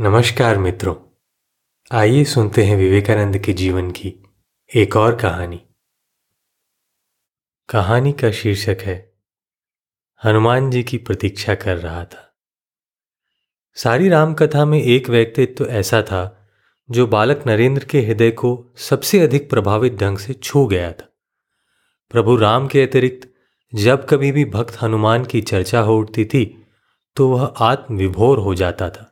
नमस्कार मित्रों। आइए सुनते हैं विवेकानंद के जीवन की एक और कहानी। कहानी का शीर्षक है, हनुमान जी की प्रतीक्षा कर रहा था। सारी राम कथा में एक व्यक्तित्व तो ऐसा था, जो बालक नरेंद्र के हृदय को सबसे अधिक प्रभावित ढंग से छू गया था। प्रभु राम के अतिरिक्त, जब कभी भी भक्त हनुमान की चर्चा हो उठती थी तो वह आत्मविभोर हो जाता था।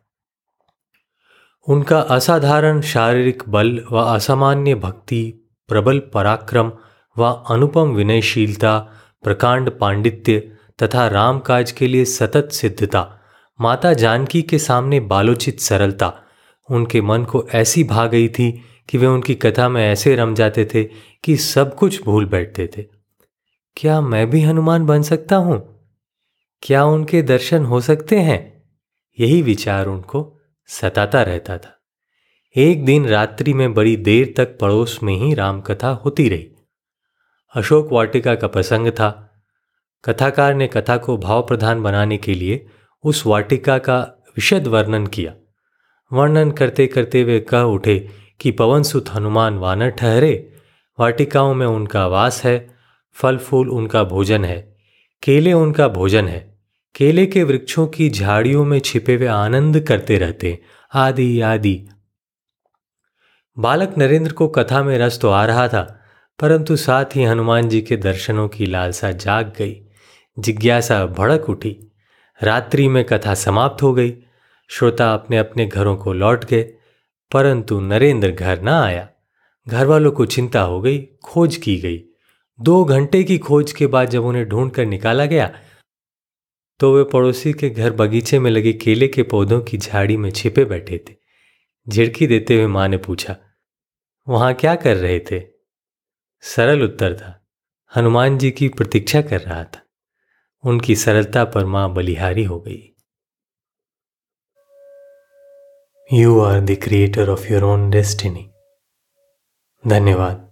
उनका असाधारण शारीरिक बल व असामान्य भक्ति, प्रबल पराक्रम व अनुपम विनयशीलता, प्रकांड पांडित्य तथा रामकाज के लिए सतत सिद्धता, माता जानकी के सामने बालोचित सरलता, उनके मन को ऐसी भा गई थी कि वे उनकी कथा में ऐसे रम जाते थे कि सब कुछ भूल बैठते थे। क्या मैं भी हनुमान बन सकता हूँ? क्या उनके दर्शन हो सकते हैं? यही विचार उनको सताता रहता था। एक दिन रात्रि में बड़ी देर तक पड़ोस में ही रामकथा होती रही। अशोक वाटिका का प्रसंग था। कथाकार ने कथा को भाव प्रधान बनाने के लिए उस वाटिका का विशद वर्णन किया। वर्णन करते करते वे कह उठे कि पवन सुत हनुमान वानर ठहरे। वाटिकाओं में उनका वास है फल फूल उनका भोजन है, केले उनका भोजन है। केले के वृक्षों की झाड़ियों में छिपे हुए आनंद करते रहते। आदि आदि। बालक नरेंद्र को कथा में रस तो आ रहा था, परंतु साथ ही हनुमान जी के दर्शनों की लालसा जाग गई। जिज्ञासा भड़क उठी। रात्रि में कथा समाप्त हो गई। श्रोता अपने अपने घरों को लौट गए, परंतु नरेंद्र घर ना आया। घर वालों को चिंता हो गई, खोज की गई। दो घंटे की खोज के बाद जब उन्हें ढूंढ कर निकाला गया तो वे पड़ोसी के घर बगीचे में लगे केले के पौधों की झाड़ी में छिपे बैठे थे। झिड़की देते हुए माँ ने पूछा, वहाँ क्या कर रहे थे? सरल उत्तर था, हनुमान जी की प्रतीक्षा कर रहा था। उनकी सरलता पर माँ बलिहारी हो गई। You are the creator of your own destiny धन्यवाद।